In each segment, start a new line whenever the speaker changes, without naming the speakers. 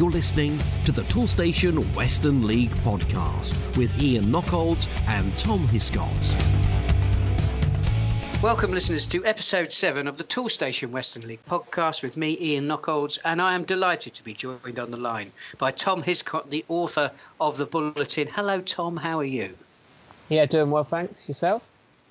You're listening to the Toolstation Western League podcast with Ian Knockolds and Tom Hiscott.
Welcome, listeners, to episode 7 of the Toolstation Western League podcast with me, Ian Knockolds, and I am delighted to be joined on the line by Tom Hiscott, the author of the Bulletin. Hello, Tom, how are you?
Yeah, doing well, thanks. Yourself?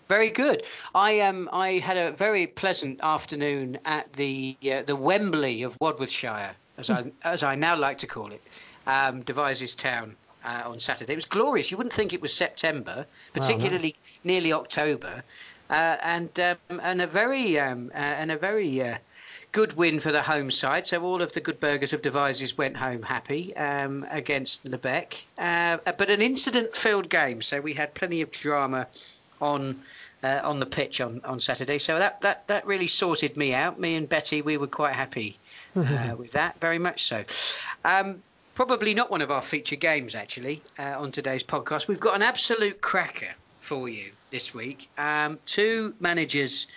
Very good. I um I had a very pleasant afternoon at the uh, the Wembley of Wadworthshire, as I as I now like to call it, um, Devizes Town uh, on Saturday. It was glorious. You wouldn't think it was September, particularly no. nearly October, uh, and um, and a very um, uh, and a very uh, good win for the home side. So all of the good burgers of Devizes went home happy um, against Lebeq. Uh, but an incident-filled game, so we had plenty of drama on uh, on the pitch on, on Saturday. So that, that that really sorted me out. Me and Betty, we were quite happy uh, with that, very much so. Um, probably not one of our feature games actually uh, on today's podcast. We've got an absolute cracker for you this week. Um, two managers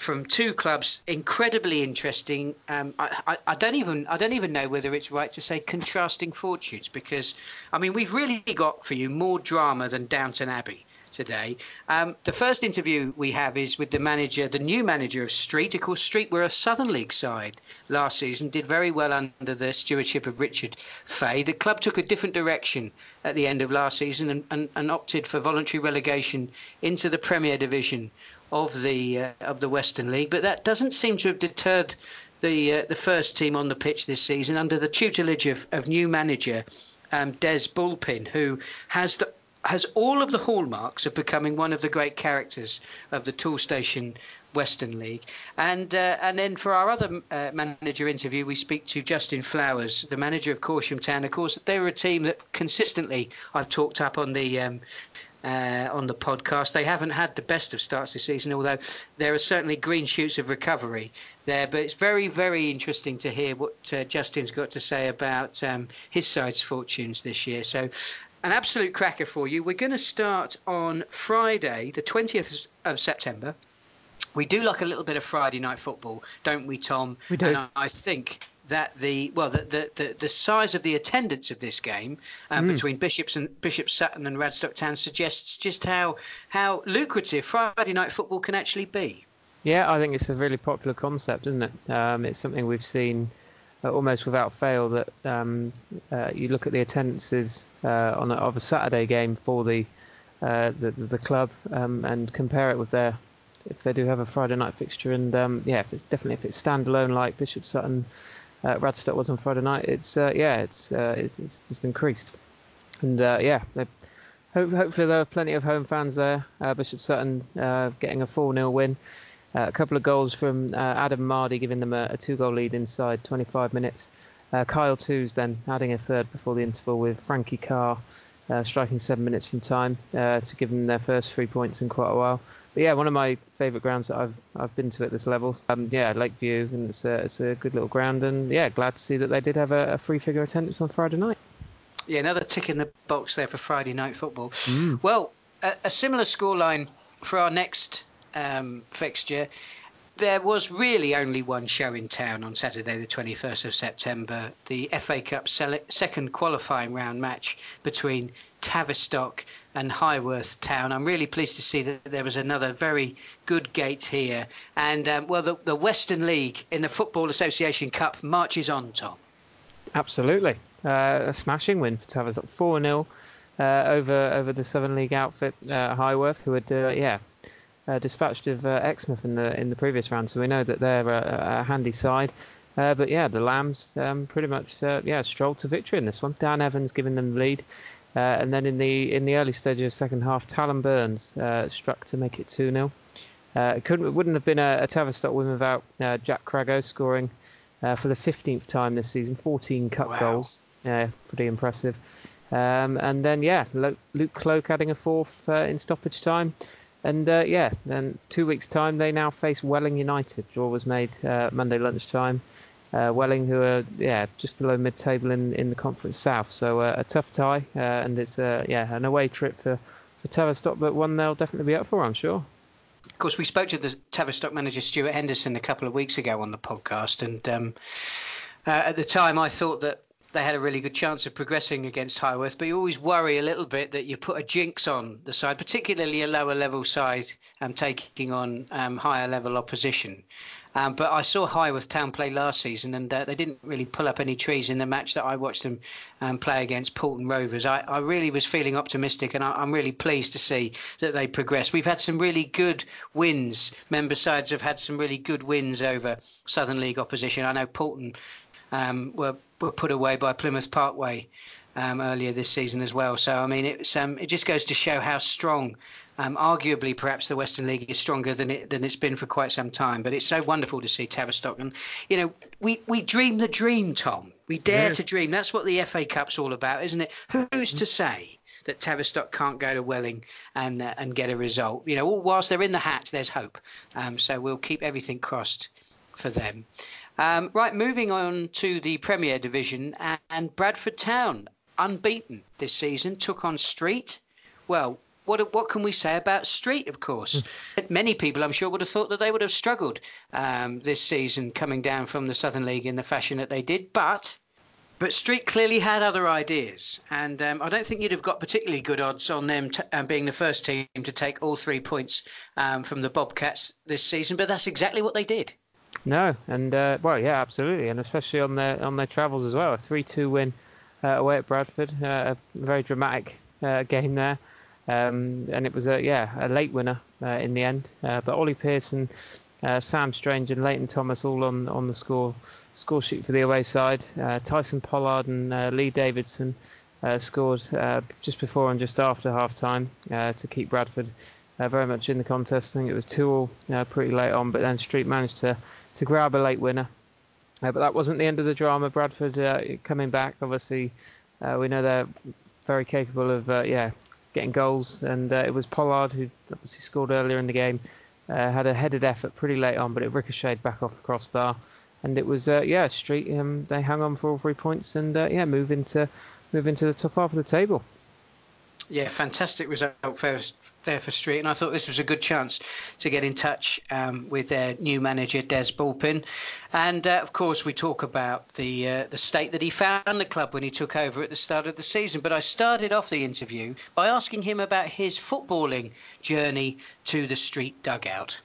from two clubs, incredibly interesting. Um, I, I, I, don't even I don't even know whether it's right to say contrasting fortunes because I mean we've really got for you more drama than Downton Abbey today. Um, the first interview we have is with the manager, the new manager of Street. Of course, Street were a Southern League side last season, did very well under the stewardship of Richard Fay. The club took a different direction at the end of last season and, and, and opted for voluntary relegation into the Premier Division of the uh, of the Western League. But that doesn't seem to have deterred the uh, the first team on the pitch this season under the tutelage of, of new manager um, Des Bulpin, who has the has all of the hallmarks of becoming one of the great characters of the Toolstation Western League. And uh, and then for our other uh, manager interview, we speak to Justin Flowers, the manager of Corsham Town. Of course, they were a team that consistently I've talked up on the. Um, uh, on the podcast, they haven't had the best of starts this season, although there are certainly green shoots of recovery there. But it's very, very interesting to hear what uh, Justin's got to say about um, his side's fortunes this year. So an absolute cracker for you. We're going to start on Friday, the 20th of September. We do like a little bit of Friday night football, don't we, Tom?
We do.
And I think that the well, the the, the, the size of the attendance of this game um, mm. between Bishops and Bishop Sutton and Radstock Town suggests just how how lucrative Friday night football can actually be.
Yeah, I think it's a really popular concept, isn't it? Um, it's something we've seen uh, almost without fail that um, uh, you look at the attendances uh, on a, of a Saturday game for the uh, the, the, club um, and compare it with their if they do have a Friday night fixture. And um, yeah if it's definitely if it's standalone like Bishop Sutton uh, Radstock was on Friday night it's yeah it's, it's, it's it's increased. And yeah hopefully there are plenty of home fans there Bishop Sutton getting a 4-0 win uh, a couple of goals from uh, Adam Mardy giving them a, a two-goal lead inside 25 minutes. Uh, Kyle Twos then adding a third before the interval with Frankie Carr uh, striking seven minutes from time uh, to give them their first three points in quite a while. But yeah, one of my favourite grounds that I've I've been to at this level. Um, yeah, Lakeview, and it's a, it's a good little ground. And yeah, glad to see that they did have a, a free figure attendance on Friday night.
Yeah, another tick in the box there for Friday night football. Mm. Well, a, a similar scoreline for our next um, fixture. There was really only one show in town on Saturday, the 21st of September, the FA Cup second qualifying round match between Tavistock and Highworth Town. I'm really pleased to see that there was another very good gate here. And, um, well, the, the Western League in the Football Association Cup marches on, Tom.
Absolutely. Uh, a smashing win for Tavistock. 4 0 uh, over over the Southern League outfit, uh, Highworth, who had, uh, yeah, uh, dispatched of uh, Exmouth in the in the previous round, so we know that they're a, a handy side. Uh, but yeah, the Lambs um, pretty much uh, yeah strolled to victory in this one. Dan Evans giving them the lead, uh, and then in the in the early stages of the second half, Talon Burns uh, struck to make it 2-0. it couldn't it wouldn't have been a, a Tavistock win without Jack Crago scoring for the 15th time this season, 14 cup
wow.
goals. Yeah, pretty impressive. Um, and then yeah, Luke Cloak adding a fourth in stoppage time. And uh, yeah, then two weeks' time they now face Welling United. Draw was made uh, Monday lunchtime. Uh, Welling, who are yeah just below mid-table in, in the Conference South, so uh, a tough tie, uh, and it's uh, yeah an away trip for for Tavistock, but one they'll definitely be up for, I'm sure.
Of course, we spoke to the Tavistock manager Stuart Henderson a couple of weeks ago on the podcast, and um, at the time I thought that they had a really good chance of progressing against Highworth, but you always worry a little bit that you put a jinx on the side, particularly a lower level side um, taking on um, higher level opposition. Um, but I saw Highworth Town play last season, and uh, they didn't really pull up any trees in the match that I watched them um, play against Paulton Rovers. I, I, really was feeling optimistic, and I, am really pleased to see that they progressed. We've had some really good wins. Member sides have had some really good wins over Southern League opposition. I know Paulton um, were were put away by Plymouth Parkway um, earlier this season as well. So I mean, it's um, it just goes to show how strong. Um, arguably, perhaps the Western League is stronger than it than it's been for quite some time. But it's so wonderful to see Tavistock, and you know, we we dream the dream, Tom. We dare yeah. to dream. That's what the FA Cup's all about, isn't it? Who's to say? That Tavistock can't go to Welling and uh, and get a result. You know, whilst they're in the hat, there's hope. Um, so we'll keep everything crossed for them. Um, right, moving on to the Premier Division, and Bradford Town, unbeaten this season, took on Street. Well, what what can we say about Street? Of course, mm. many people, I'm sure, would have thought that they would have struggled um, this season, coming down from the Southern League in the fashion that they did. But but Street clearly had other ideas, and um, I don't think you'd have got particularly good odds on them t- um, being the first team to take all three points um, from the Bobcats this season. But that's exactly what they did.
No, and uh, well, yeah, absolutely, and especially on their on their travels as well. A three-two win uh, away at Bradford, uh, a very dramatic uh, game there, um, and it was a yeah a late winner uh, in the end. Uh, but Ollie Pearson, Sam Strange, and Leighton Thomas all on on the score score sheet for the away side. Tyson Pollard and Lee Davidson scored just before and just after half time to keep Bradford. very much in the contest. I think it was two all pretty late on, but then Street managed to to grab a late winner. Uh, but that wasn't the end of the drama. Bradford uh, coming back, obviously, uh, we know they're very capable of uh, yeah getting goals, and uh, it was Pollard who obviously scored earlier in the game. Uh, had a headed effort pretty late on, but it ricocheted back off the crossbar, and it was yeah Street. Um, they hung on for all three points, and yeah move into move into the top half of the table.
Yeah, fantastic result for, there for Street, and I thought this was a good chance to get in touch um, with their new manager Des Bulpin, and uh, of course we talk about the uh, the state that he found the club when he took over at the start of the season. But I started off the interview by asking him about his footballing journey to the Street dugout.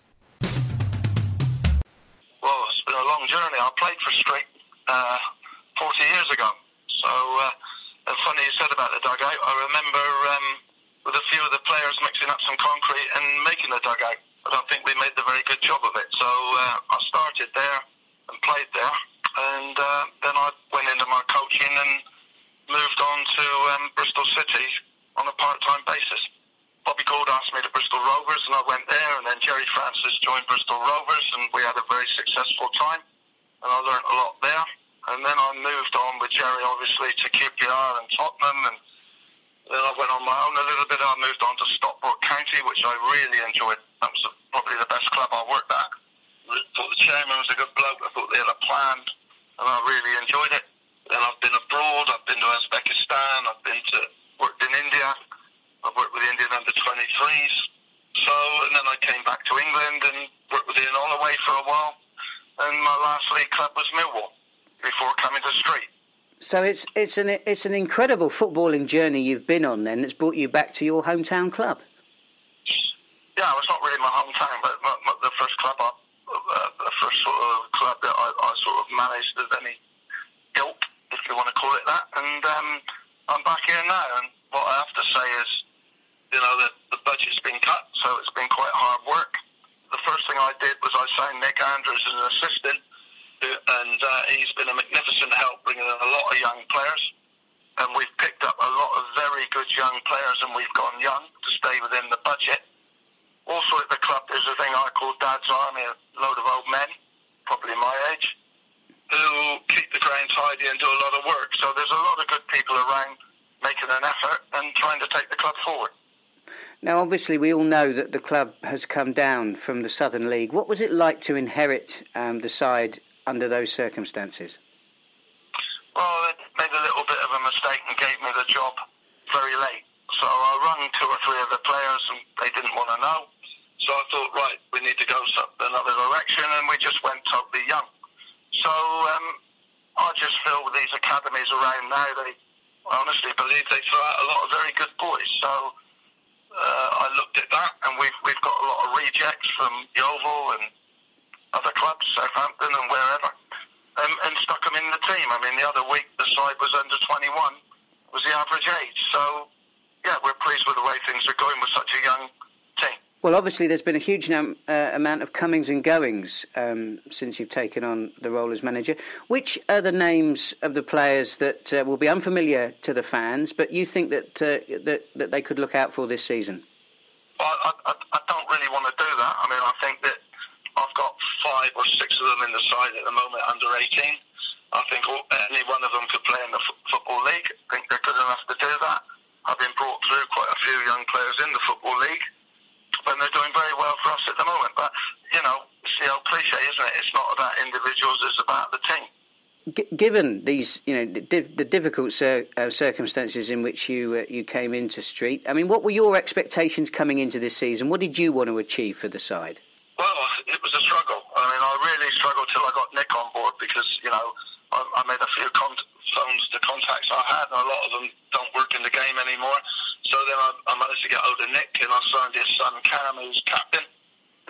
Well, it's been a long journey. I played for Street uh, 40 years ago, so uh, funny you said about the dugout. I remember um, with a few of the players mixing up some concrete and making the dugout. I don't think we made the very good job of it. So uh, I started there and played there, and uh, then I went into my coaching and moved on to um, Bristol City on a part-time basis. Bobby Gould asked me to Bristol Rovers, and I went there. And then Gerry Francis joined Bristol Rovers, and we had a very successful time. And I learnt a lot there. And then I moved on with Gerry, obviously, to QPR and Tottenham. And then I went on my own a little bit. I moved on to Stockport County, which I really enjoyed. That was probably the best club I worked at. I thought the chairman was a good bloke. I thought they had a plan, and I really enjoyed it. Then I've been abroad. I've been to Uzbekistan. I've been to worked in India. I've worked with the Indian under 23s. So, and then I came back to England and worked with Ian Holloway for a while. And my last league club was Millwall before coming to Street.
So it's it's an it's an incredible footballing journey you've been on. Then that's brought you back to your hometown club.
Yeah, it's not really my hometown, but my, my, the first club, I, uh, the first sort of club that I, I, sort of managed of any ilk, if you want to call it that. And um, I'm back here now, and what I have to say is, you know, the, the budget's been cut, so it's been quite hard work. The first thing I did was I signed Nick Andrews as an assistant and uh, he's been a magnificent help bringing in a lot of young players. And we've picked up a lot of very good young players, and we've gone young to stay within the budget. Also at the club, there's a thing I call Dad's Army, a load of old men, probably my age, who keep the ground tidy and do a lot of work. So there's a lot of good people around making an effort and trying to take the club forward.
Now, obviously, we all know that the club has come down from the Southern League. What was it like to inherit um, the side under those circumstances?
Well, they made a little bit of a mistake and gave me the job very late. So I rang two or three of the players and they didn't want to know. So I thought, right, we need to go another direction, and we just went totally young. So um, I just feel with these academies around now, they I honestly believe they throw out a lot of very good boys. So uh, I looked at that, and we've we've got a lot of rejects from Yeovil and other clubs, Southampton and wherever, and, and stuck them in the team. I mean, the other week the side was under 21, was the average age. So yeah, we're pleased with the way things are going with such a young team.
Well, obviously, there's been a huge num- uh, amount of comings and goings um, since you've taken on the role as manager. Which are the names of the players that uh, will be unfamiliar to the fans, but you think that, uh, that that they could look out for this season?
Well, I, I, I don't really want to do that. I mean, I think that I've got five or six of them in the side at the moment under 18. I think any one of them could play in the f- football league. I think they're good enough to do that. I've been brought through quite a few young players in the football league and they're doing very well for us at the moment. But you know, it's the old cliche, isn't it? It's not about individuals; it's about the team.
Given these, you know, the, difficult uh, circumstances in which you uh, you came into Street, I mean, what were your expectations coming into this season? What did you want to achieve for the side?
Well, it was a struggle. I mean, I really struggled till I got Nick on board because you know I, I made a few con- phones to contacts I had, and a lot of them don't work in the game anymore. So then I, I managed to get hold of Nick, and I signed his son Cam, who's captain,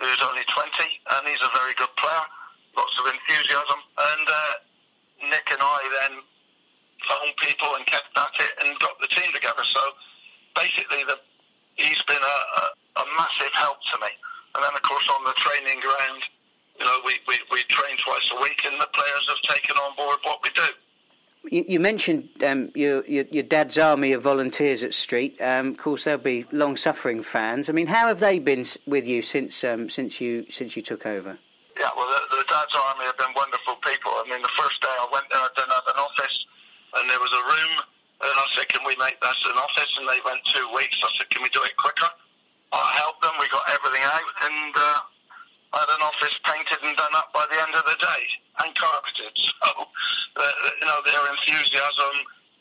who's only 20, and he's a very good player. Lots of enthusiasm, and uh, Nick and I then phoned people and kept at it and got the team together. So basically, the, he's been a, a, a massive help to me. And then, of course, on the training ground, you know, we, we, we train twice a week, and the players have taken on board what we do.
You, you mentioned um, your, your, your dad's army of volunteers at Street. Um, of course, they'll be long-suffering fans. I mean, how have they been with you since um, since you since you took over?
Yeah, well, the, the dad's army have been wonderful people. I mean, the first day I went there, I didn't have an office, and there was a room, and I said, "Can we make this an office?" And they went two weeks. I said, "Can we do it quicker?" I helped them. We got everything out, and. Uh, I had an office painted and done up by the end of the day and carpeted. So, uh, you know, their enthusiasm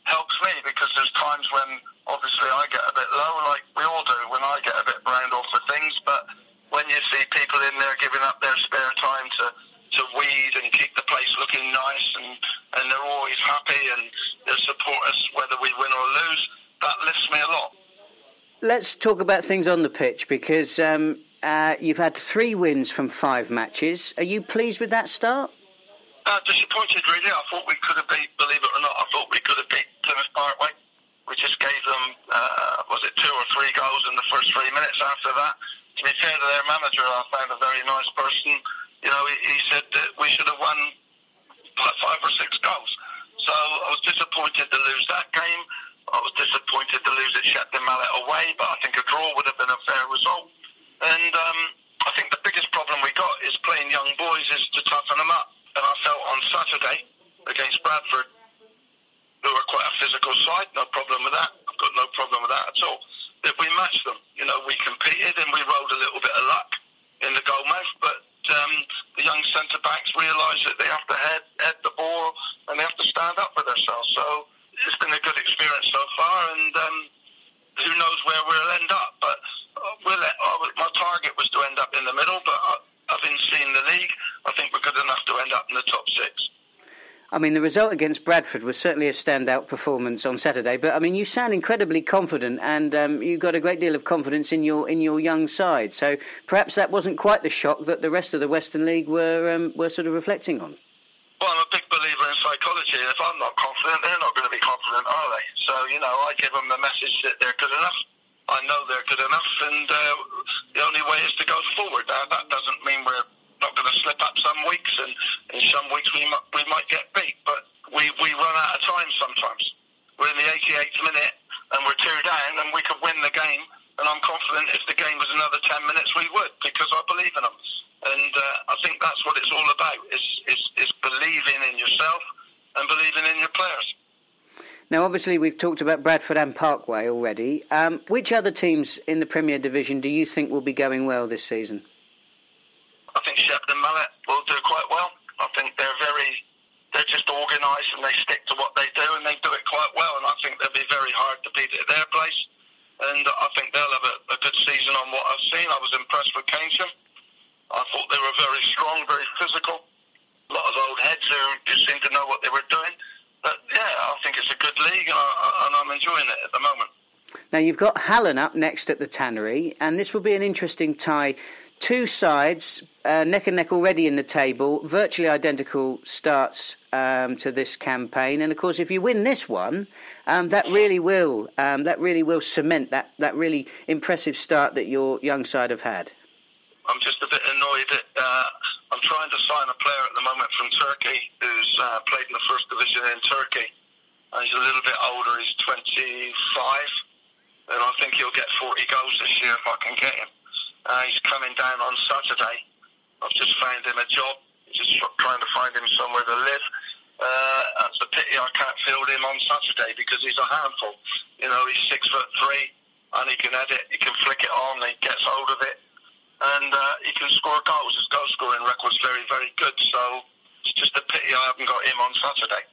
helps me because there's times when obviously I get a bit low, like we all do when I get a bit browned off for things. But when you see people in there giving up their spare time to, to weed and keep the place looking nice and, and they're always happy and they support us whether we win or lose, that lifts me a lot.
Let's talk about things on the pitch because um, uh, you've had three wins from five matches. Are you pleased with that start?
Uh, disappointed, really. I thought we could have beat, believe it or not, I thought we could have beat Plymouth Parkway. We just gave them, uh, was it two or three goals in the first three minutes after that. To be fair to their manager, I found a very nice person. You know, he, he said that we should have won five or six goals. So I was disappointed to lose that game. I was disappointed to lose at Shepton Mallet away, but I think a draw would have been a fair result. And um, I think the biggest problem we got is playing young boys is to toughen them up. And I felt on Saturday against Bradford, who are quite a physical side, no problem with that. I've got no problem with that at all. That we matched them. You know, we competed and we rolled a little bit of luck in the goal mouth, but um, the young centre backs realise that they have to head, head the ball and they have to stand up for themselves. So it's been a good experience so far, and um, who knows where we'll end up. But uh, we'll, uh, my target was to end up in the middle, but uh, having seen the league, I think we're good enough to end up in the top six.
I mean, the result against Bradford was certainly a standout performance on Saturday. But I mean, you sound incredibly confident, and um, you've got a great deal of confidence in your in your young side. So perhaps that wasn't quite the shock that the rest of the Western League were um, were sort of reflecting on.
Well, I'm a big believer in psychology. If I'm not confident, they're not going to be confident, are they? So you know, I give them the message that they're good enough. I know they're good enough, and uh, the only way is to go forward. Now, that doesn't mean we're not going to slip up some weeks, and in some weeks we might, we might get beat, but we, we run out of time sometimes. We're in the 88th minute, and we're two down, and we could win the game, and I'm confident if the game was another 10 minutes, we would, because I believe in them. And uh, I think that's what it's all about, is, is, is believing in yourself and believing in your players.
Now, obviously, we've talked about Bradford and Parkway already. Um, which other teams in the Premier Division do you think will be going well this season?
I think Shepton Mallet will do quite well. I think they're very, they're just organised and they stick to what they do and they do it quite well. And I think they'll be very hard to beat at their place. And I think they'll have a, a good season on what I've seen. I was impressed with Keynsham. I thought they were very strong, very physical. A lot of old heads who just seemed to know what they were doing yeah, I think it's a good league, and, I, am enjoying it at the moment.
Now you've got Hallen up next at the tannery, and this will be an interesting tie. Two sides uh, neck and neck already in the table, virtually identical starts um, to this campaign. And of course, if you win this one, um, that really will um, that really will cement that, that really impressive start that your young side have had.
I'm just a bit annoyed at uh, I'm trying to sign a player at the moment from Turkey who's uh, played in the first division in Turkey. And he's a little bit older. He's 25, and I think he'll get 40 goals this year if I can get him. Uh, he's coming down on Saturday. I've just found him a job. Just trying to find him somewhere to live. Uh, that's a pity I can't field him on Saturday because he's a handful. You know, he's six foot three and he can edit, he can flick it on, he gets hold of it, and uh, he can score goals. His goal scoring record's very, very good. So it's just a pity I haven't got him on Saturday.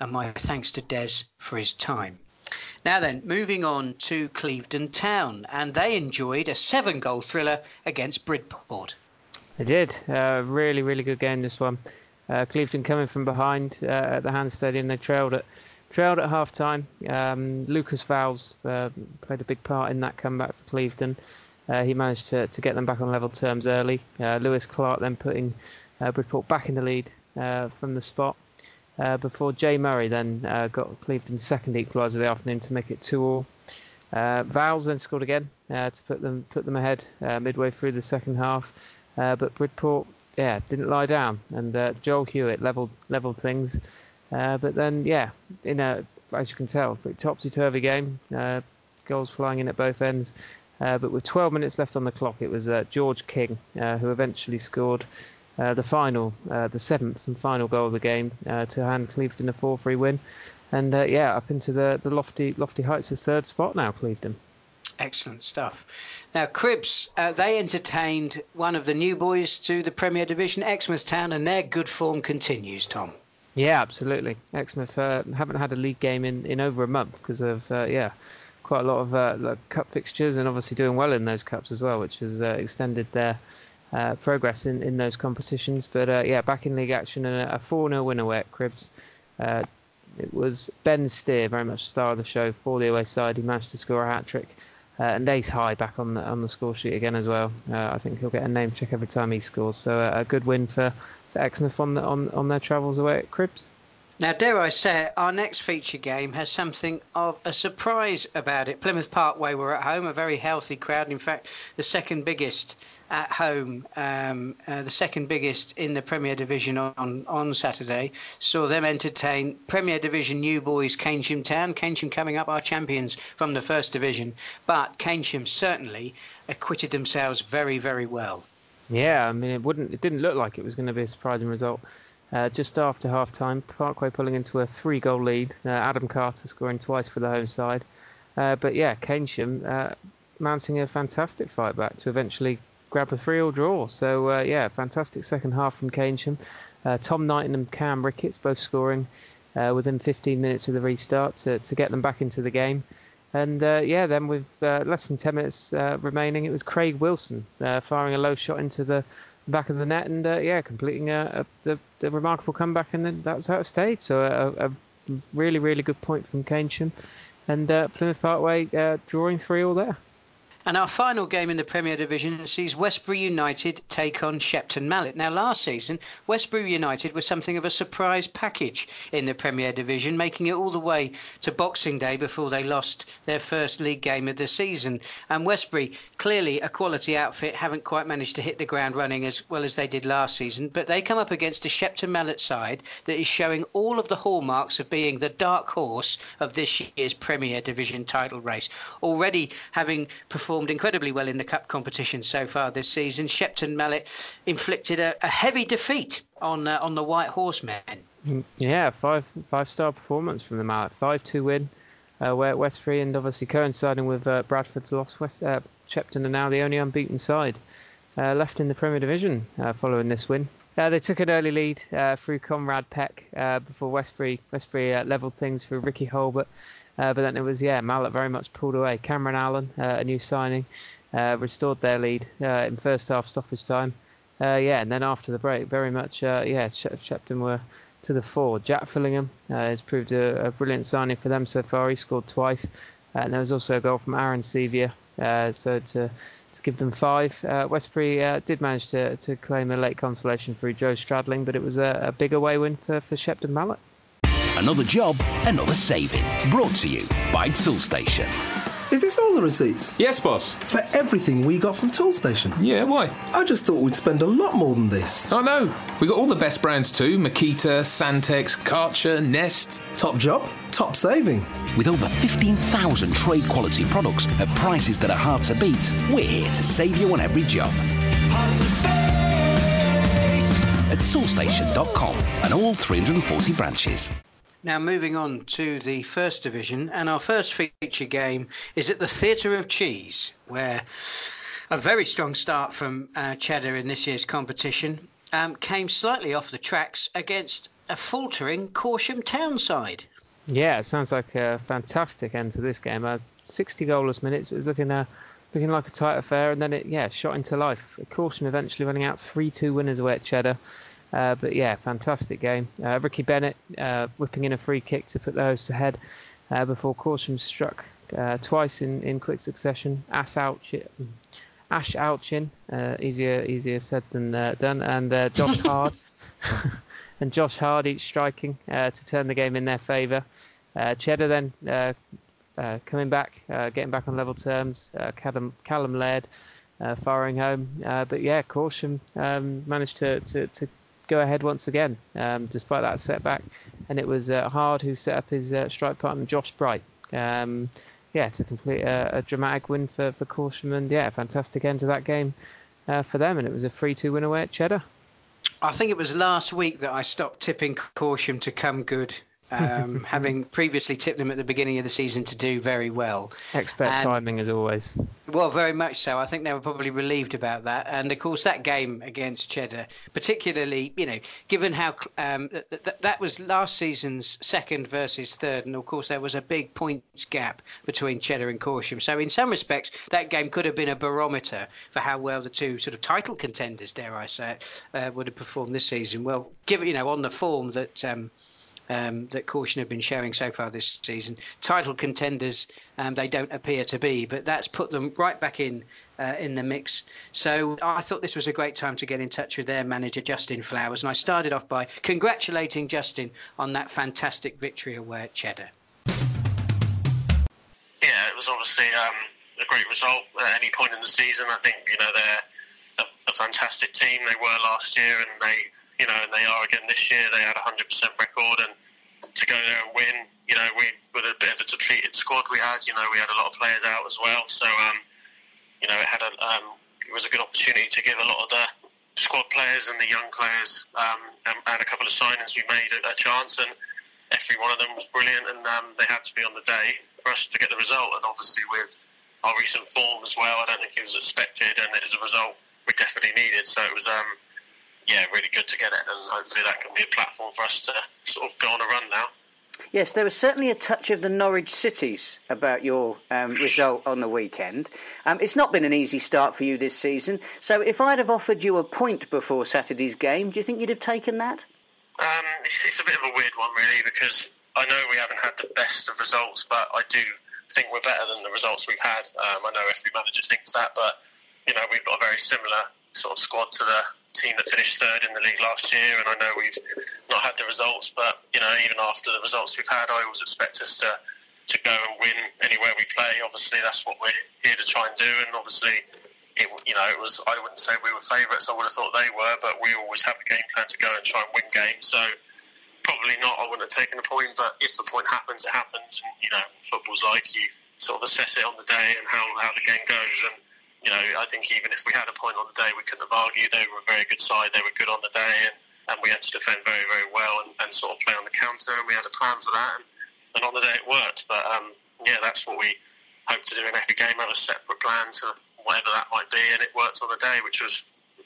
And my thanks to Des for his time. Now then, moving on to Clevedon Town, and they enjoyed a seven-goal thriller against Bridport.
They did. Uh, really, really good game this one. Uh, Clevedon coming from behind uh, at the Hand Stadium, they trailed at trailed at half time. Um, Lucas Vowles uh, played a big part in that comeback for Clevedon. Uh, he managed to, to get them back on level terms early. Uh, Lewis Clark then putting Bridport back in the lead from the spot. Uh, before Jay Murray then uh, got Clevedon's second equaliser of the afternoon to make it two all. Uh, Vowles then scored again uh, to put them put them ahead uh, midway through the second half, but Bridport yeah didn't lie down and Joel Hewitt leveled leveled things, but then yeah in a as you can tell topsy turvy game, goals flying in at both ends. but with 12 minutes left on the clock, it was George King who eventually scored uh, the final, uh, the seventh and final goal of the game uh, to hand Clevedon a 4-3 win, and uh, yeah, up into the, the lofty lofty heights of third spot now, Clevedon.
Excellent stuff. Now, Cribbs, uh, they entertained one of the new boys to the Premier Division, Exmouth Town, and their good form continues, Tom.
Yeah, absolutely. Exmouth uh, haven't had a league game in, in over a month because of, yeah, quite a lot of uh, cup fixtures and obviously doing well in those cups as well, which has uh, extended their uh, progress in, in those competitions. But uh, yeah, back in league action and a 4 0 win away at Cribbs. Uh, it was Ben Steer, very much star of the show for the away side. He managed to score a hat trick. Uh, and Ace High back on the on the score sheet again as well. Uh, I think he'll get a name check every time he scores. So uh, a good win for, Exmouth on, the, on on their travels away at Cribbs.
Now, dare I say it, our next feature game has something of a surprise about it. Plymouth Parkway were at home, a very healthy crowd. In fact, the second biggest at home, um, uh, the second biggest in the Premier Division on, on Saturday, saw them entertain Premier Division new boys Keynsham Town. Keynsham coming up, our champions from the First Division. But Keynsham certainly acquitted themselves very, very well.
Yeah, I mean, it wouldn't, it didn't look like it was going to be a surprising result. Uh, just after half time, Parkway pulling into a three goal lead. Uh, Adam Carter scoring twice for the home side. Uh, but yeah, Keynsham uh, mounting a fantastic fight back to eventually grab a 3 all draw. So, uh, yeah, fantastic second half from Keynsham. Uh, Tom Knighton and Cam Ricketts both scoring within 15 minutes of the restart to, to get them back into the game. And uh, yeah, then with uh, less than 10 minutes uh, remaining, it was Craig Wilson firing a low shot into the back of the net and yeah, completing a, a, the, the, remarkable comeback. And then that's out of stayed. So a, a really, really good point from Keynsham. And Plymouth Parkway drawing three all there.
And our final game in the Premier Division sees Westbury United take on Shepton Mallet. Now, last season, Westbury United was something of a surprise package in the Premier Division, making it all the way to Boxing Day before they lost their first league game of the season. And Westbury, clearly a quality outfit, haven't quite managed to hit the ground running as well as they did last season, but they come up against a Shepton Mallet side that is showing all of the hallmarks of being the dark horse of this year's Premier Division title race. Already having performed performed incredibly well in the cup competition so far this season. Shepton Mallet inflicted a, a heavy defeat on uh, on the White Horsemen.
Mm, yeah, five five star performance from the Mallet, five two win. Uh, where Westbury and obviously coinciding with uh, Bradford's loss, West, uh, Shepton are now the only unbeaten side uh, left in the Premier Division uh, following this win. They took an early lead through Conrad Peck before Westbury Westbury levelled things through Ricky Holbert, but then it was yeah Mallet very much pulled away. Cameron Allen, uh, a new signing, uh, restored their lead uh, in first half stoppage time. yeah, and then after the break, very much yeah Shepton were to the fore. Jack Fillingham uh, has proved a, a, brilliant signing for them so far. He scored twice, uh, and there was also a goal from Aaron Sevier. Uh, so to to give them five, uh, Westbury uh, did manage to, to claim a late consolation through Joe Stradling, but it was a, a big away win for, for Shepton Mallet.
Another job, another saving. Brought to you by Toolstation.
Is this all the receipts?
Yes, boss.
For everything we got from Toolstation?
Yeah, why?
I just thought we'd spend a lot more than this.
Oh, no. We got all the best brands too Makita, Santex, Karcher, Nest.
Top job, top saving.
With over 15,000 trade quality products at prices that are hard to beat, we're here to save you on every job. At toolstation.com and all 340 branches.
Now, moving on to the first division, and our first feature game is at the Theatre of Cheese, where a very strong start from uh, Cheddar in this year's competition um, came slightly off the tracks against a faltering Corsham Town side.
Yeah, it sounds like a fantastic end to this game. Uh, 60 goalless minutes. It was looking uh, looking like a tight affair, and then it yeah shot into life. Corsham eventually running out 3-2 winners away at Cheddar. Uh, but yeah, fantastic game. Uh, Ricky Bennett uh, whipping in a free kick to put the hosts ahead uh, before Corsham struck uh, twice in, in quick succession. Ash Outchin, Ash Outchin easier easier said than done, and Josh Hard and Josh Hard each striking to turn the game in their favour. Cheddar then coming back, getting back on level terms. Callum, Callum Laird. Uh, firing home. Uh, but yeah, Corsham um, managed to, to, to, go ahead once again, um, despite that setback. And it was uh, Hard who set up his uh, strike partner, Josh Bright. Um, yeah, to complete a, a, dramatic win for, for Corsham. And yeah, fantastic end to that game uh, for them. And it was a 3 2 win away at Cheddar.
I think it was last week that I stopped tipping Corsham to come good um, having previously tipped them at the beginning of the season to do very well.
Expert and, timing as always.
Well, very much so. I think they were probably relieved about that. And of course, that game against Cheddar, particularly, you know, given how um, th- th- that was last season's second versus third, and of course, there was a big points gap between Cheddar and Corsham. So, in some respects, that game could have been a barometer for how well the two sort of title contenders, dare I say it, uh, would have performed this season. Well, given, you know, on the form that. Um, um, that Corsham have been showing so far this season. Title contenders, um, they don't appear to be, but that's put them right back in uh, in the mix. So I thought this was a great time to get in touch with their manager Justin Flowers, and I started off by congratulating Justin on that fantastic victory away at Cheddar.
Yeah, it was obviously um, a great result at any point in the season. I think you know they're a, a fantastic team. They were last year, and they you know, and they are again this year. They had a 100% record, and to go there and win, you know, we with a bit of a depleted squad we had, you know, we had a lot of players out as well. So, um, you know, it had a um, it was a good opportunity to give a lot of the squad players and the young players um, and, and, a couple of signings we made a, a, chance, and every one of them was brilliant, and um, they had to be on the day for us to get the result. And obviously, with our recent form as well, I don't think it was expected, and as a result, we definitely needed. So it was. Um, yeah, really good to get it, and hopefully that can be a platform for us to sort of go on a run now.
Yes, there was certainly a touch of the Norwich Cities about your um, result on the weekend. Um, it's not been an easy start for you this season. So, if I'd have offered you a point before Saturday's game, do you think you'd have taken that?
Um, it's a bit of a weird one, really, because I know we haven't had the best of results, but I do think we're better than the results we've had. Um, I know every manager thinks that, but you know we've got a very similar sort of squad to the team that finished third in the league last year, and I know we've not had the results, but you know, even after the results we've had, I always expect us to to go and win anywhere we play. Obviously, that's what we're here to try and do, and obviously, it you know, it was I wouldn't say we were favourites. I would have thought they were, but we always have a game plan to go and try and win games. So probably not. I wouldn't have taken a point, but if the point happens, it happens. And, you know, football's like you sort of assess it on the day and how how the game goes and you know, I think even if we had a point on the day, we couldn't have argued. They were a very good side. They were good on the day, and, and we had to defend very, very well and, and sort of play on the counter. And we had a plan for that, and, and on the day it worked. But um, yeah, that's what we hope to do in every game. Have a separate plan to whatever that might be, and it worked on the day, which was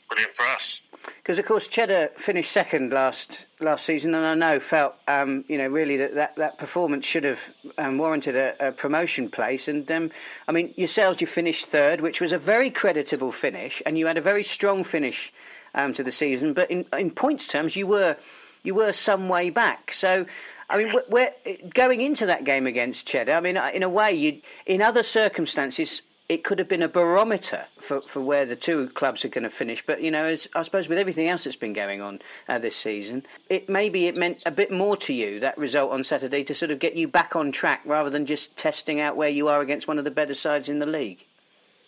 brilliant for us.
Because of course Cheddar finished second last last season, and I know felt um, you know really that, that, that performance should have um, warranted a, a, promotion place. And um, I mean yourselves, you finished third, which was a very creditable finish, and you had a very strong finish um, to the season. But in in points terms, you were you were some way back. So. I mean, we're, going into that game against Cheddar. I mean, in a way, you in other circumstances, it could have been a barometer for, for where the two clubs are going to finish. But you know, as I suppose with everything else that's been going on uh, this season, it maybe it meant a bit more to you that result on Saturday to sort of get you back on track rather than just testing out where you are against one of the better sides in the league.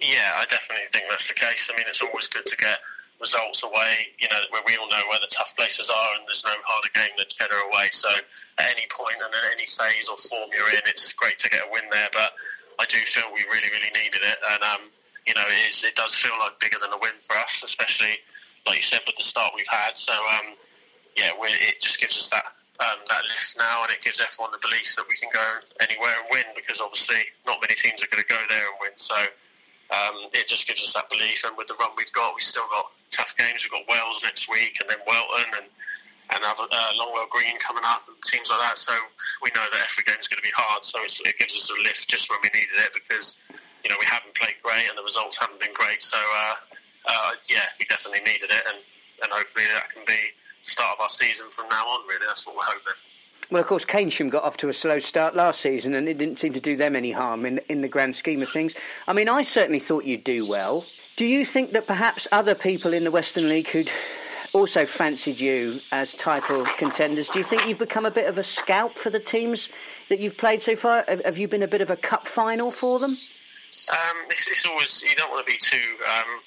Yeah, I definitely think that's the case. I mean, it's always good to get results away, you know, where we all know where the tough places are and there's no harder game than Cheddar away. So at any point and at any phase or form you're in, it's great to get a win there. But I do feel we really, really needed it, and um, you know, it, is, it does feel like bigger than a win for us, especially like you said with the start we've had. So um, yeah, it just gives us that um, that lift now, and it gives everyone the belief that we can go anywhere and win because obviously not many teams are going to go there and win. So um, it just gives us that belief, and with the run we've got, we've still got tough games. We've got Wells next week, and then Welton, and and have uh, Longwell Green coming up and teams like that. So we know that every game is going to be hard. So it gives us a lift just when we needed it because you know we haven't played great and the results haven't been great. So uh, uh, yeah, we definitely needed it, and and hopefully that can be the start of our season from now on. Really, that's what we're hoping.
Well, of course, Keynsham got off to a slow start last season, and it didn't seem to do them any harm in in the grand scheme of things. I mean, I certainly thought you'd do well. Do you think that perhaps other people in the Western League who'd also fancied you as title contenders. Do you think you've become a bit of a scout for the teams that you've played so far? Have you been a bit of a cup final for them?
Um, it's, it's, always you don't want to be too um,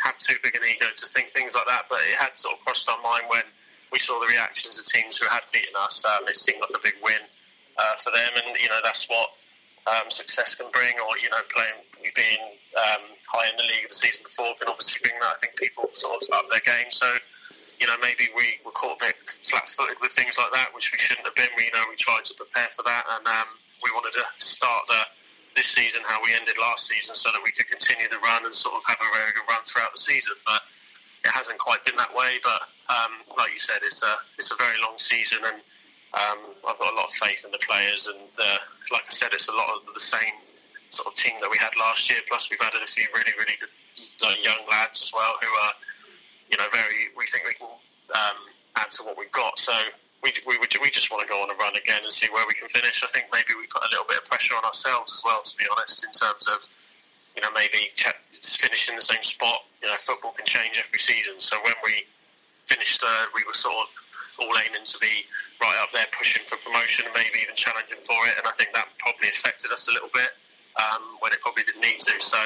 have too big an ego to think things like that, but it had sort of crossed our mind when we saw the reactions of teams who had beaten us. Um, it seemed like a big win uh, for them, and you know that's what um, success can bring, or you know playing being um, high in the league the season before can obviously bring that. I think people sort of up their game, so you know, maybe we were caught a bit flat-footed with things like that, which we shouldn't have been. We, you know, we tried to prepare for that, and um, we wanted to start the, this season how we ended last season, so that we could continue the run and sort of have a very good run throughout the season. But it hasn't quite been that way. But um, like you said, it's a it's a very long season, and um, I've got a lot of faith in the players. And uh, like I said, it's a lot of the same sort of team that we had last year. Plus, we've added a few really really good young lads as well who are you know, very. We think we can um, add to what we've got. So we we we just want to go on a run again and see where we can finish. I think maybe we put a little bit of pressure on ourselves as well, to be honest, in terms of you know maybe finish in the same spot. You know, football can change every season. So when we finished third, we were sort of all aiming to be right up there, pushing for promotion, and maybe even challenging for it. And I think that probably affected us a little bit um, when it probably didn't need to. So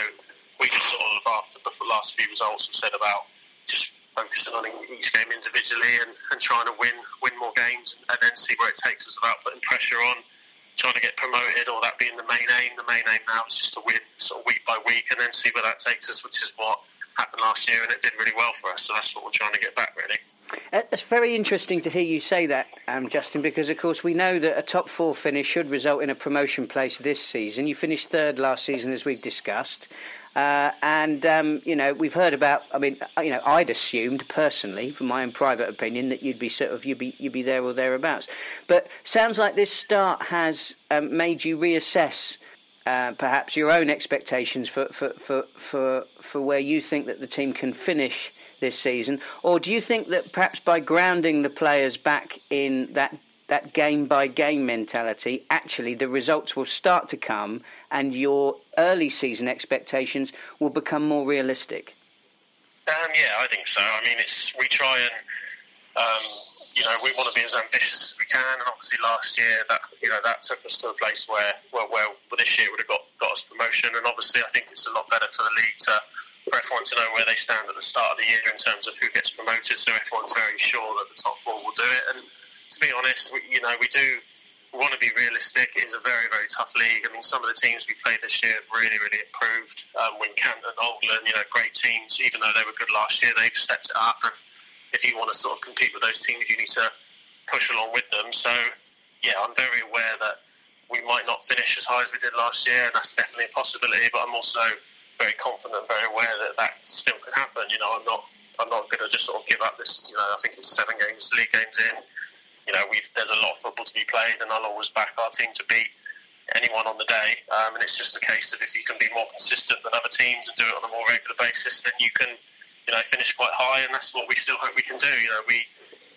we just sort of after the last few results have said about just focusing on each game individually and, and trying to win win more games and then see where it takes us without putting pressure on trying to get promoted or that being the main aim. The main aim now is just to win sort of week by week and then see where that takes us, which is what happened last year and it did really well for us. So that's what we're trying to get back really.
Uh, it's very interesting to hear you say that, um, Justin, because of course we know that a top four finish should result in a promotion place this season. You finished third last season, as we've discussed. Uh, and um, you know, we've heard about. I mean, uh, you know, I'd assumed personally, from my own private opinion, that you'd be sort of you'd be you'd be there or thereabouts. But sounds like this start has um, made you reassess. Uh, perhaps your own expectations for, for, for, for, for where you think that the team can finish this season, or do you think that perhaps by grounding the players back in that that game by game mentality, actually the results will start to come and your early season expectations will become more realistic?
Um, yeah, I think so. I mean, it's we try and um, you know we want to be as ambitious as we can, and obviously last year that you know that took us to a place where well, well this year would have got got us promotion, and obviously I think it's a lot better for the league to for everyone to know where they stand at the start of the year in terms of who gets promoted, so everyone's very sure that the top four will do it. And to be honest, we, you know, we do want to be realistic. It is a very, very tough league. I mean, some of the teams we played this year have really, really improved. Um, Wincanton, Oldland, you know, great teams. Even though they were good last year, they've stepped it up. And if you want to sort of compete with those teams, you need to push along with them. So, yeah, I'm very aware that we might not finish as high as we did last year, and that's definitely a possibility. But I'm also very confident, and very aware that that still can happen. You know, I'm not, I'm not going to just sort of give up this. You know, I think it's seven games, league games in you know, there's a lot of football to be played, and I'll always back our team to beat anyone on the day. Um, and it's just a case of if you can be more consistent than other teams and do it on a more regular basis, then you can, you know, finish quite high. And that's what we still hope we can do. You know, we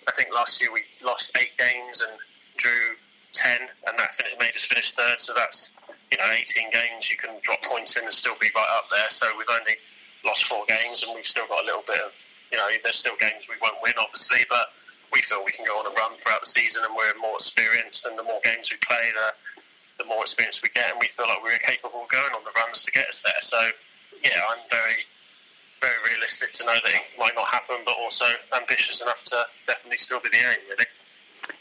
I think last year we lost eight games and drew ten, and that finished, made us finish third. So that's you know 18 games you can drop points in and still be right up there. So we've only lost four games, and we've still got a little bit of you know there's still games we won't win, obviously, but we feel we can go on a run throughout the season, and we're more experienced, and the more games we play, the the more experience we get, and we feel like we're capable of going on the runs to get us there. So yeah, I'm very very realistic to know that it might not happen, but also ambitious enough to definitely still be the aim, really.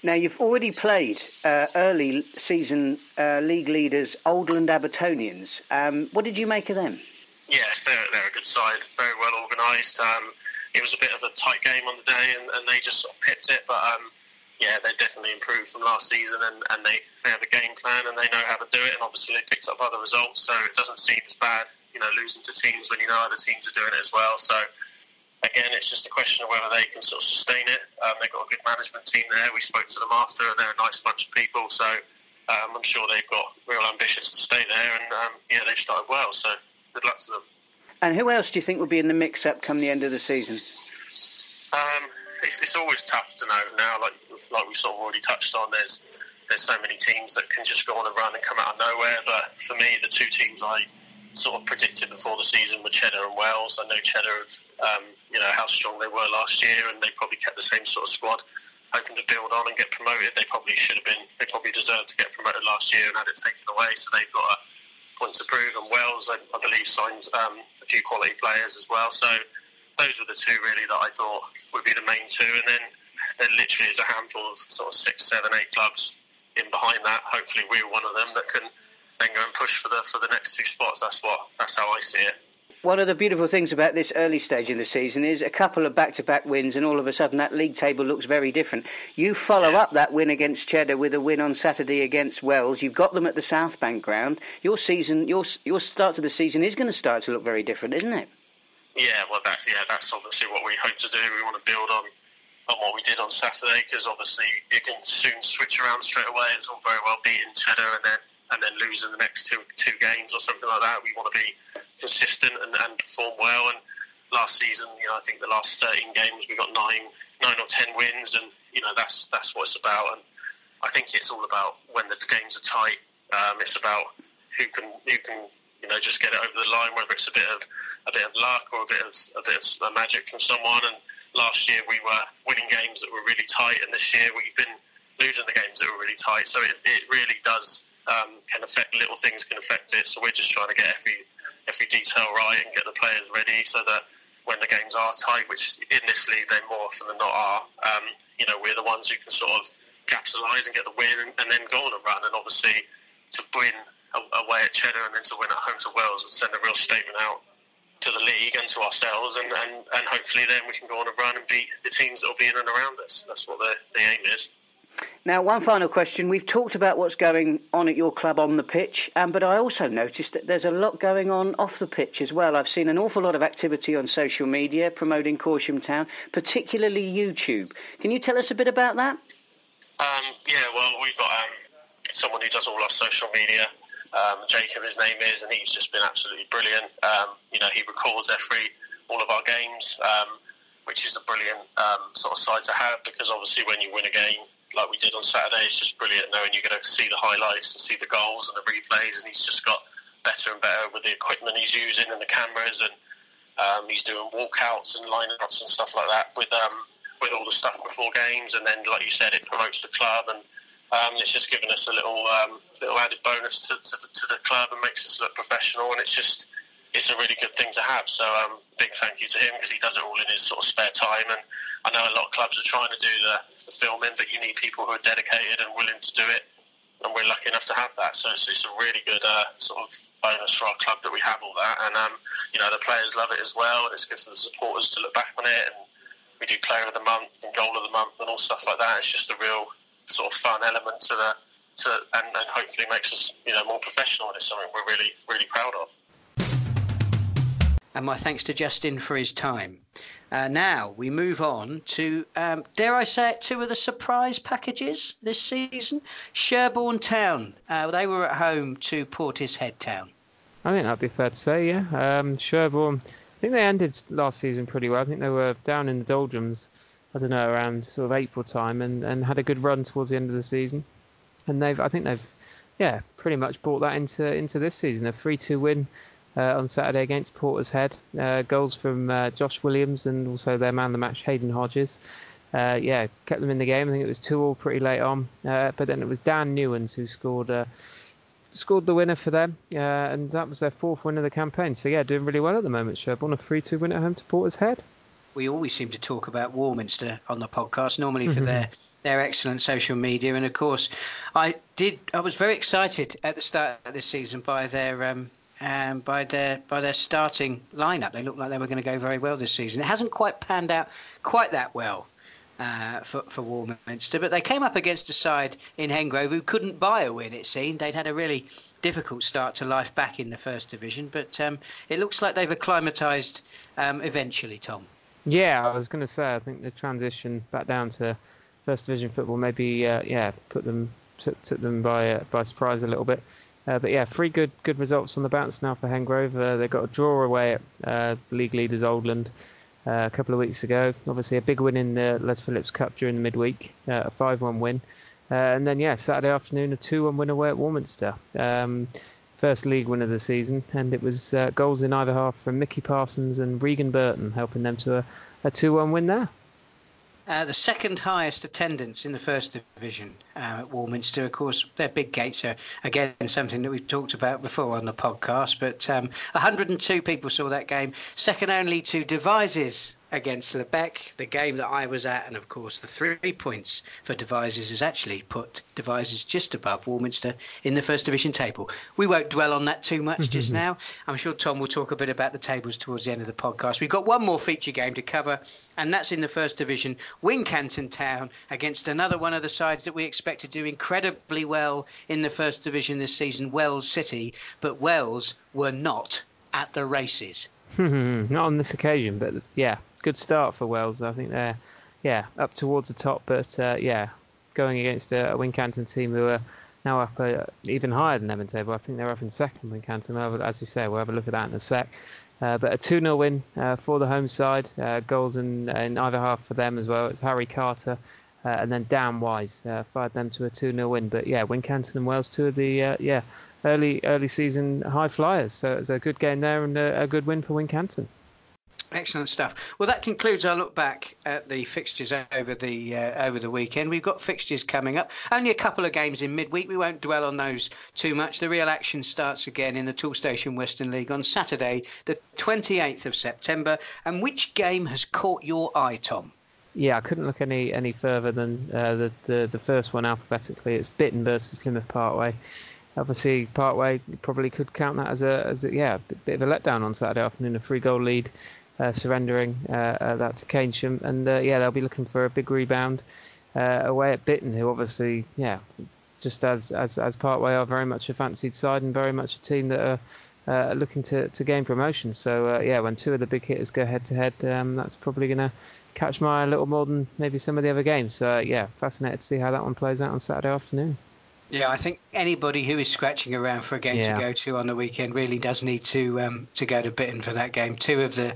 Now, you've already played uh, early season uh, league leaders Oldland Abertonians. Um, what did you make of them?
Yes, they're, they're a good side, very well organised. Um, it was a bit of a tight game on the day, and, and they just sort of pipped it. But um, yeah, they definitely improved from last season, and, and they, they have a game plan and they know how to do it. And obviously, they picked up other results, so it doesn't seem as bad, you know, losing to teams when you know other teams are doing it as well. So again, it's just a question of whether they can sort of sustain it. Um, they've got a good management team there. We spoke to them after, and they're a nice bunch of people. So um, I'm sure they've got real ambitions to stay there, and um, yeah, they've started well. So good luck to them.
And who else do you think will be in the mix-up come the end of the season?
Um, it's, it's, always tough to know now. Like like we sort of already touched on, there's there's so many teams that can just go on a run and come out of nowhere. But for me, the two teams I sort of predicted before the season were Cheddar and Wells. I know Cheddar, um, you know how strong they were last year, and they probably kept the same sort of squad, hoping to build on and get promoted. They probably should have been. They probably deserved to get promoted last year and had it taken away. So they've got a point to prove. And Wells, I, I believe, signed um, few quality players as well. So those were the two really that I thought would be the main two. And then there literally is a handful of sort of six, seven, eight clubs in behind that. Hopefully, we're one of them that can then go and push for the for the next two spots. That's what that's how I see it.
One of the beautiful things about this early stage in the season is a couple of back-to-back wins, and all of a sudden that league table looks very different. You follow up that win against Cheddar with a win on Saturday against Wells. You've got them at the South Bank ground. Your season, your your start to the season is going to start to look very different, isn't it?
Yeah, well, that's yeah, that's obviously what we hope to do. We want to build on on what we did on Saturday because obviously it can soon switch around straight away. It's all very well beating Cheddar and then and then losing the next two two games or something like that. We want to be consistent and, and perform well. And last season, you know, I think the last 13 games we got nine nine or ten wins, and you know that's that's what it's about. And I think it's all about when the games are tight. Um, it's about who can who can you know just get it over the line, whether it's a bit of a bit of luck or a bit of a bit of magic from someone. And last year we were winning games that were really tight, and this year we've been losing the games that were really tight. So it, it really does um, can affect little things can affect it. So we're just trying to get every every detail right and get the players ready so that when the games are tight, which in this league they more often than not are, um, you know, we're the ones who can sort of capitalise and get the win and, and, then go on a run. And obviously to win away at Cheddar and then to win at home to Wells would send a real statement out to the league and to ourselves, and, and, and hopefully then we can go on a run and beat the teams that will be in and around us. That's what the, the aim is.
Now, one final question. We've talked about what's going on at your club on the pitch, um, but I also noticed that there's a lot going on off the pitch as well. I've seen an awful lot of activity on social media promoting Corsham Town, particularly YouTube. Can you tell us a bit about that?
Um, yeah, well, we've got um, someone who does all our social media. Um, Jacob, his name is, and he's just been absolutely brilliant. Um, you know, he records every all of our games, um, which is a brilliant sort of side to have because obviously when you win a game like we did on Saturday. It's just brilliant knowing you're going to see the highlights and see the goals and the replays, and he's just got better and better with the equipment he's using and the cameras, and um, he's doing walkouts and lineouts and stuff like that with um, with all the stuff before games, and then like you said, it promotes the club and. Um, it's just given us a little um, little added bonus to, to, to, the club and makes us look professional, and it's just it's a really good thing to have. So um, big thank you to him because he does it all in his sort of spare time. And I know a lot of clubs are trying to do the, the filming, but you need people who are dedicated and willing to do it. And we're lucky enough to have that. So it's, a really good uh, sort of bonus for our club that we have all that. And um, you know the players love it as well. And it's good for the supporters to look back on it. And we do player of the month and goal of the month and all stuff like that. It's just a real sort of fun element to the to, and, and hopefully makes us you know more professional. And it's something we're really really proud of
and my thanks to Justin for his time. Uh, now we move on to, um, dare I say it, two of the surprise packages this season. Sherborne Town, uh, they were at home to Portishead Town.
I think that'd be fair to say, yeah. Um, Sherborne, I think they ended last season pretty well. I think they were down in the doldrums I don't know, around sort of April time, and, and had a good run towards the end of the season. And they've, I think they've, yeah, pretty much brought that into into this season. A 3-2 win on Saturday against Portishead. Uh, goals from uh, Josh Williams and also their man of the match, Hayden Hodges. Uh, yeah, kept them in the game. I think it was two all pretty late on, uh, but then it was Dan Newens who scored uh, scored the winner for them, and that was their fourth win of the campaign. So yeah, doing really well at the moment. Sherborne a 3-2 win at home to Portishead
we always seem to talk about Warminster on the podcast, normally for mm-hmm. their their excellent social media. And of course, I did. I was very excited at the start of this season by their um, um, by their by their starting lineup. They looked like they were going to go very well this season. It hasn't quite panned out quite that well. Uh, for, for Warminster, but they came up against a side in Hengrove who couldn't buy a win. It seemed they'd had a really difficult start to life back in the first division, but um, it looks like they've acclimatised um, eventually. Tom.
Yeah, I was going to say I think the transition back down to first division football maybe uh, yeah put them took, took them by uh, by surprise a little bit. Uh, but yeah, three good good results on the bounce now for Hengrove. Uh, they got a draw away at uh, league leaders Oldland uh, a couple of weeks ago. Obviously a big win in the Les Phillips Cup during the midweek, a 5-1 win. and then yeah, Saturday afternoon a 2-1 win away at Warminster. Um, first league win of the season, and it was uh, goals in either half from Mickey Parsons and Regan Burton, helping them to a, a 2 1 win there.
Uh, the second highest attendance in the first division uh, at Warminster. Of course, their big gates are again something that we've talked about before on the podcast. But um, 102 people saw that game, second only to Devizes against Lebeq, the game that I was at, and of course the three points for Devizes has actually put Devizes just above Warminster in the First Division table. We won't dwell on that too much just mm-hmm. now. I'm sure Tom will talk a bit about the tables towards the end of the podcast. We've got one more feature game to cover, and that's in the First Division. Wincanton Town against another one of the sides that we expect to do incredibly well in the First Division this season, Wells City, but Wells were not at the races.
Not on this occasion, but yeah, good start for Wells. I think they're yeah up towards the top, but uh, yeah, going against a, a Wincanton team who are now up uh, even higher than them in table. I think they're up in second. Wincanton, as you say, we'll have a look at that in a sec. Uh, but a 2 0 win uh, for the home side. Uh, goals in, in either half for them as well. It's Harry Carter uh, and then Dan Wise fired them to a 2 0 win. But yeah, Wincanton and Wells, two of the yeah early early season high flyers. So it was a good game there and a, a good win for Wincanton.
Excellent stuff. Well, that concludes our look back at the fixtures over the uh, over the weekend. We've got fixtures coming up. Only a couple of games in midweek. We won't dwell on those too much. The real action starts again in the Toolstation Western League on Saturday, the 28th of September. And which game has caught your eye, Tom?
Yeah, I couldn't look any any further than uh, the, the the first one alphabetically. It's Bitton versus Plymouth Parkway obviously Parkway probably could count that as a as a yeah bit of a letdown on Saturday afternoon, a three goal lead surrendering uh, uh, that to Keynsham. And yeah, they'll be looking for a big rebound away at Bitton, who obviously, yeah, just as, as as Parkway are very much a fancied side and very much a team that are uh, looking to, to gain promotion. So uh, yeah, when two of the big hitters go head to head, um, that's probably going to catch my eye a little more than maybe some of the other games. So uh, yeah, fascinated to see how that one plays out on Saturday afternoon.
Yeah, I think anybody who is scratching around for a game yeah. to go to on the weekend really does need to um, to go to Bitton for that game. Two of the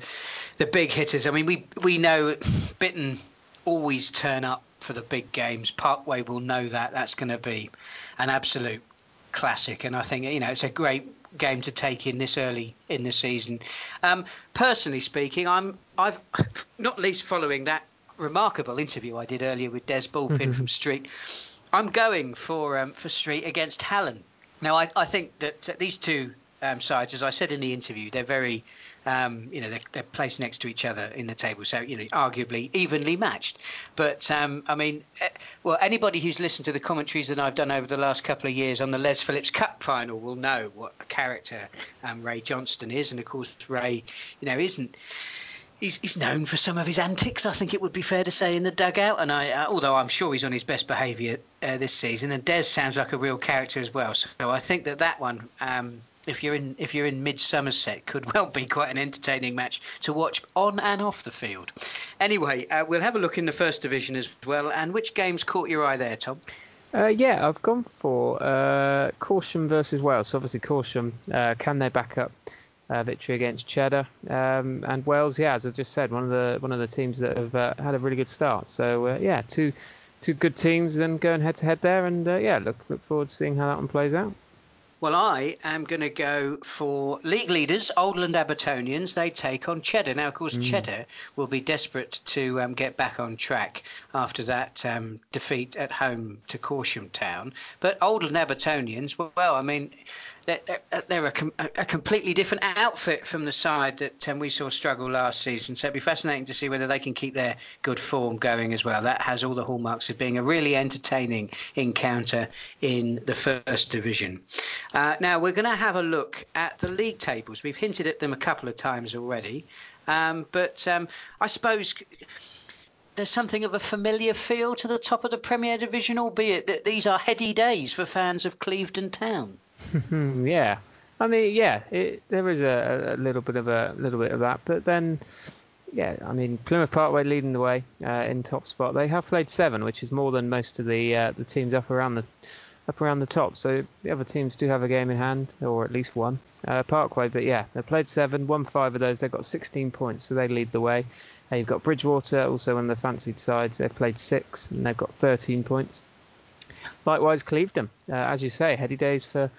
the big hitters. I mean, we we know Bitton always turn up for the big games. Parkway will know that. That's going to be an absolute classic, and I think you know it's a great game to take in this early in the season. Um, personally speaking, I'm I've not least following that remarkable interview I did earlier with Des Bullpin mm-hmm. from Street. I'm going for um, for Street against Hallen. Now, I, I think that uh, these two um, sides, as I said in the interview, they're very, um, you know, they're, they're, placed next to each other in the table, so you know, arguably evenly matched. But um, I mean, eh, well, anybody who's listened to the commentaries that I've done over the last couple of years on the Les Phillips Cup final will know what a character um, Ray Johnston is, and of course, Ray, you know, isn't he's, he's known for some of his antics. I think it would be fair to say in the dugout. And I, uh, although I'm sure he's on his best behaviour uh, this season, and Des sounds like a real character as well. So I think that that one, um, if you're in if you're in mid Somerset, could well be quite an entertaining match to watch on and off the field. Anyway, uh, we'll have a look in the first division as well. And which games caught your eye there, Tom?
Uh, yeah, I've gone for uh, Corsham versus Wells. So obviously Corsham uh, can they back up uh, victory against Cheddar. Um, and Wells, yeah, as I just said, one of the one of the teams that have uh, had a really good start. So uh, yeah, two two good teams then going head to head there, and uh, yeah, look look forward to seeing how that one plays out.
Well, I am going to go for league leaders, Oldland Abertonians. They take on Cheddar. Now, of course, mm. Cheddar will be desperate to um, get back on track after that um, defeat at home to Corsham Town. But Oldland Abertonians, well, I mean, they're, they're a, a, completely different outfit from the side that um, we saw struggle last season. So it'd be fascinating to see whether they can keep their good form going as well. That has all the hallmarks of being a really entertaining encounter in the first division. Uh, now we're going to have a look at the league tables. We've hinted at them a couple of times already, um, but um, I suppose there's something of a familiar feel to the top of the Premier Division, albeit that these are heady days for fans of Clevedon Town.
yeah, I mean, yeah, it, there is a, a, little bit of a little bit of that, but then, yeah, I mean, Plymouth Parkway leading the way uh, in top spot. They have played seven, which is more than most of the uh, the teams up around the up around the top. So the other teams do have a game in hand, or at least one. Uh, Parkway, but yeah, they played seven, won five of those. They've got 16 points, so they lead the way. You've got Bridgwater, also of the fancied sides. They've played six, and they've got 13 points. Likewise, Clevedon, uh, as you say, heady days for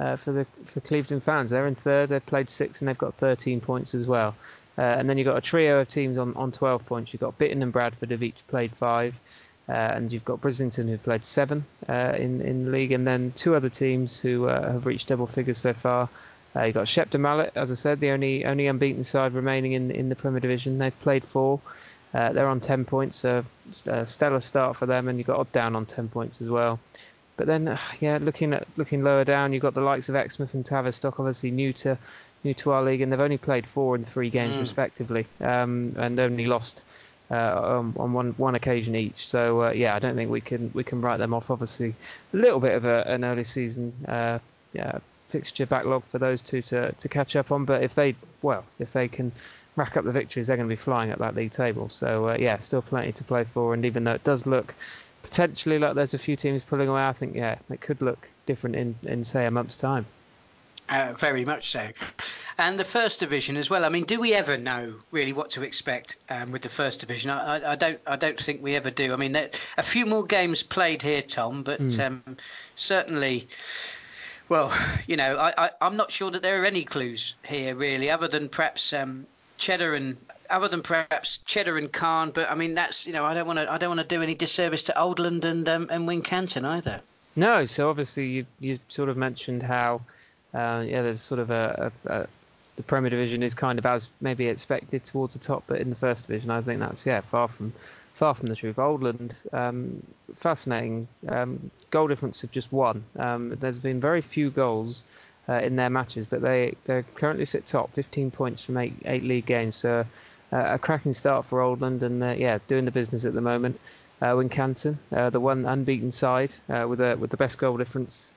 uh, for the for Clevedon fans. They're in third. They've played six and they've got 13 points as well. Uh, and then you've got a trio of teams on, on 12 points. You've got Bitton and Bradford have each played five. Uh, and you've got Brislington who've played seven uh, in in the league, and then two other teams who uh, have reached double figures so far. Uh, you've got Shepton Mallet, as I said, the only only unbeaten side remaining in in the Premier Division. They've played four. Uh, they're on 10 points, a stellar start for them, and you've got Odd Down on 10 points as well. But then, uh, yeah, looking at looking lower down, you've got the likes of Exmouth and Tavistock, obviously new to new to our league, and they've only played four and three games mm. respectively, um, and only lost uh, on, on, one one occasion each. So uh, yeah, I don't think we can we can write them off. Obviously, a little bit of a, an early season uh, yeah, fixture backlog for those two to, to catch up on. But if they well, if they can rack up the victories, they're going to be flying at that league table. So uh, yeah, still plenty to play for. And even though it does look potentially like there's a few teams pulling away, I think yeah, it could look different in in say a month's time.
Uh, very much so. And the first division as well. I mean, do we ever know really what to expect um, with the first division? I, I, I, don't. I don't think we ever do. I mean, there, a few more games played here, Tom, but mm. um, certainly well, you know, I, I, am not sure that there are any clues here really, other than perhaps um, Cheddar and other than perhaps Cheddar and Calne. But I mean, that's you know, I don't want to I don't want to do any disservice to Oldland and um, and Wincanton either.
No, so obviously you you sort of mentioned how uh, yeah, there's sort of a, a, a, the Premier Division is kind of as maybe expected towards the top, but in the First Division, I think that's yeah far from far from the truth. Oldland, um, fascinating. Um, goal difference of just one. Um, there's been very few goals uh, in their matches, but they they currently sit top, 15 points from eight eight league games. So uh, a cracking start for Oldland, and uh, yeah, doing the business at the moment. Uh, Wincanton, uh, the one unbeaten side uh, with a with the best goal difference.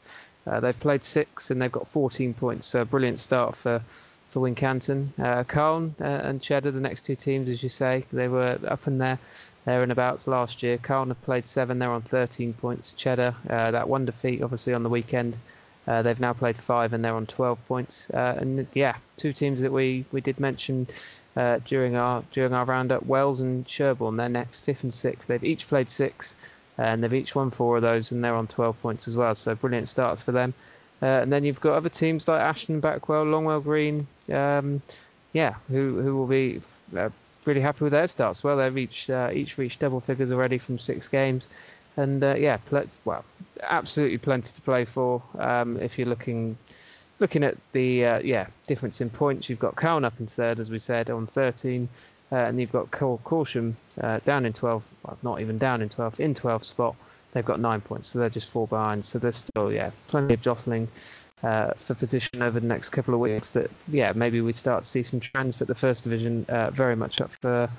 Uh, they've played six and they've got 14 points. So brilliant start for for Wincanton. Uh, and Cheddar, the next two teams, as you say, they were up in there there and abouts last year. Calne have played seven, they're on 13 points. Cheddar, uh, that one defeat obviously on the weekend. Uh, they've now played five and they're on 12 points. Uh, and yeah, two teams that we, we did mention uh, during our during our roundup, Wells and Sherborne. They're next, fifth and sixth. They've each played six, and they've each won four of those, and they're on 12 points as well. So brilliant starts for them. Uh, and then you've got other teams like Ashton, Backwell, Longwell Green. Um, yeah, who who will be uh, really happy with their starts. Well, they've each uh, each reached double figures already from six games, and uh, yeah, pl- well, absolutely plenty to play for. Um, if you're looking looking at the uh, yeah difference in points, you've got Calne up in third, as we said, on 13, uh, and you've got Corsham uh, down in 12, well, not even down in 12, in 12 spot. They've got nine points, so they're just four behind. So there's still yeah plenty of jostling uh, for position over the next couple of weeks. That yeah, maybe we start to see some trends, but the first division uh, very much up for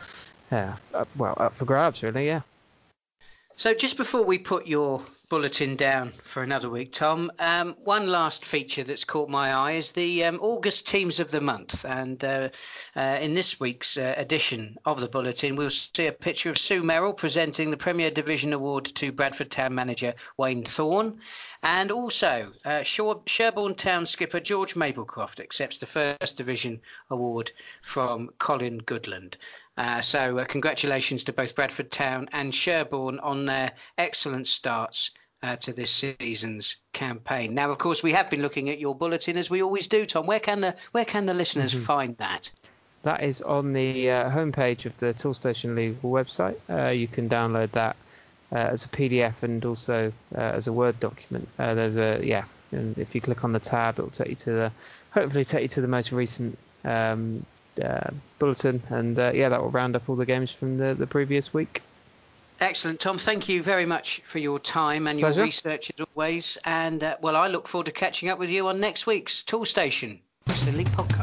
yeah, up, well up for grabs really. Yeah.
So just before we put your bulletin down for another week, Tom, um, one last feature that's caught my eye is the um, August teams of the month, and uh, uh, in this week's uh, edition of the bulletin, we'll see a picture of Sue Merrill presenting the Premier Division Award to Bradford Town manager Wayne Thorne. And also, uh, Sherborne Town skipper George Maplecroft accepts the First Division award from Colin Goodland. Uh, so, uh, congratulations to both Bradford Town and Sherborne on their excellent starts uh, to this season's campaign. Now, of course, we have been looking at your bulletin as we always do, Tom. Where can the where can the listeners mm-hmm. find that?
That is on the uh, homepage of the Toolstation League website. Uh, you can download that uh, as a PDF and also uh, as a Word document. Uh, there's a yeah, and if you click on the tab, it'll take you to the hopefully take you to the most recent um, uh, bulletin, and yeah, that will round up all the games from the, the previous week.
Excellent, Tom. Thank you very much for your time and Pleasure. your research as always. And well, I look forward to catching up with you on next week's League podcast.